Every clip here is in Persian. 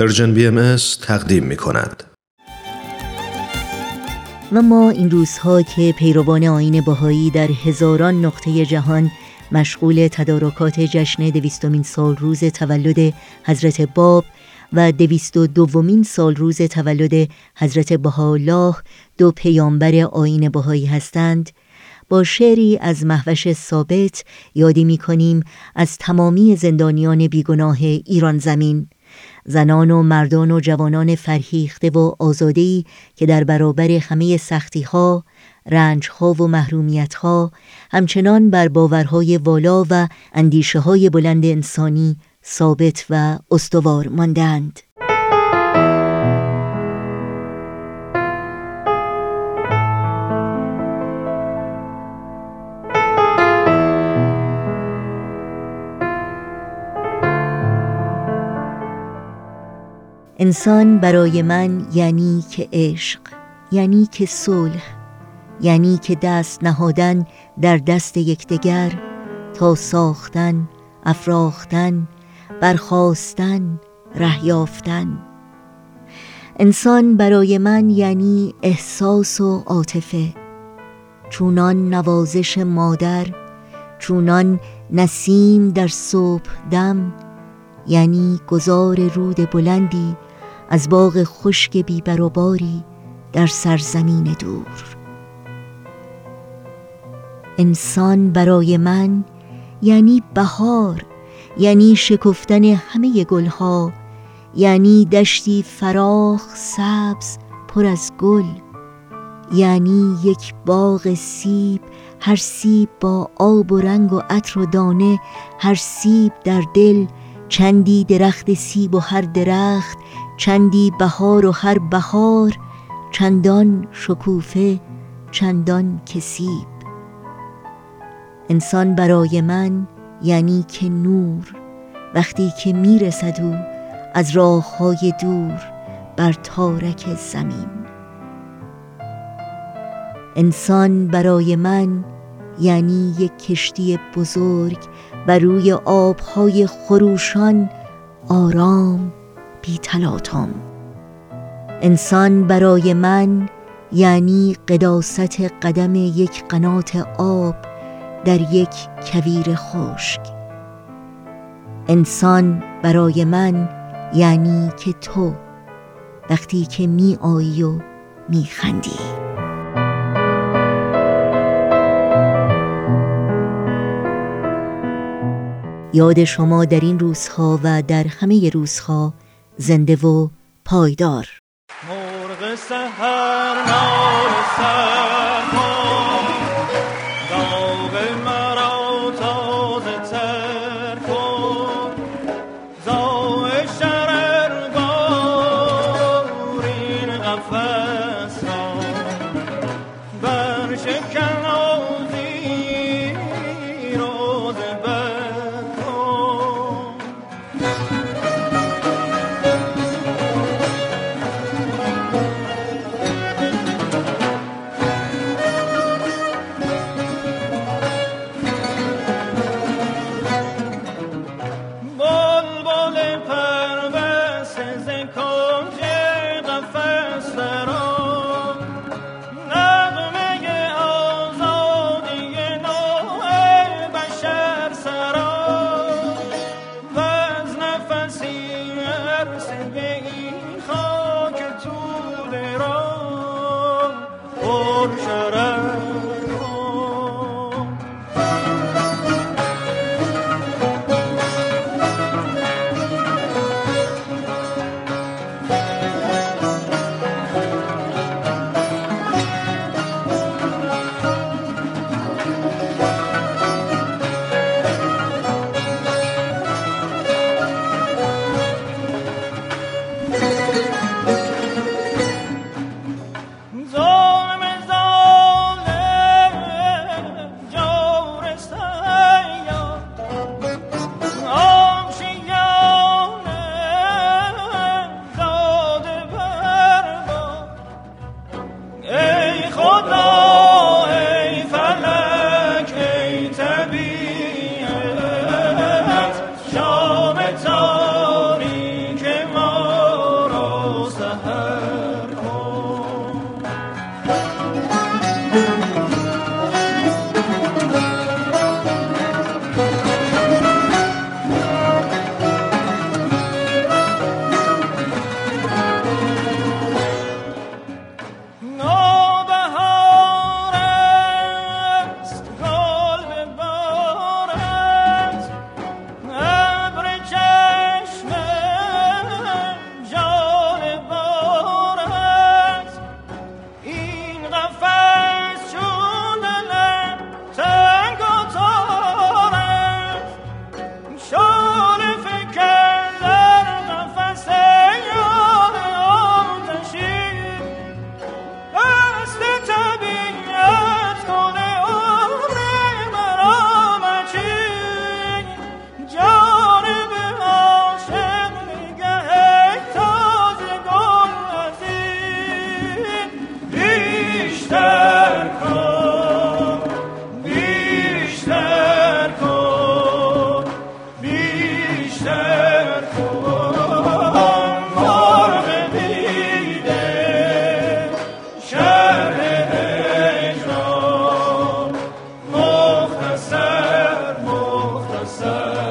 Persian BM تقدیم می کند. و ما این روزها که پیروان آیین بهایی در هزاران نقطه جهان مشغول تدارکات جشن دویستمین سال روز تولد حضرت باب و دویست و دومین سال روز تولد حضرت بهاءالله دو پیامبر آیین بهایی هستند با شعری از مهوش ثابت یادی می کنیم از تمامی زندانیان بیگناه ایران زمین زنان و مردان و جوانان فرهیخته و آزادهی که در برابر همه رنج ها و محرومیت ها همچنان بر باورهای والا و اندیشه های بلند انسانی ثابت و استوار ماندند. انسان برای من یعنی که عشق یعنی که صلح یعنی که دست نهادن در دست یکدیگر تا ساختن افراختن برخواستن رهیافتن انسان برای من یعنی احساس و عاطفه. چونان نوازش مادر چونان نسیم در صبح دم یعنی گذار رود بلندی از باغ خشک بیبر و باری در سرزمین دور. انسان برای من یعنی بهار یعنی شکفتن همه گلها یعنی دشتی فراخ سبز پر از گل یعنی یک باغ سیب هر سیب با آب و رنگ و عطر و دانه هر سیب در دل چندی درخت سیب و هر درخت چندی بهار و هر بهار چندان شکوفه چندان کسیب. انسان برای من یعنی که نور وقتی که می‌رسد او از راه های دور بر تارک زمین. انسان برای من یعنی یک کشتی بزرگ و روی آبهای خروشان آرام بی تلاطم انسان برای من یعنی قداست قدم یک قنات آب در یک کویر خشک. انسان برای من یعنی که تو وقتی که می آیی و می خندی یاد شما در این روزها و در همه روزها زنده و پایدار. مرغ سهر Georgia.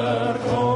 Lord.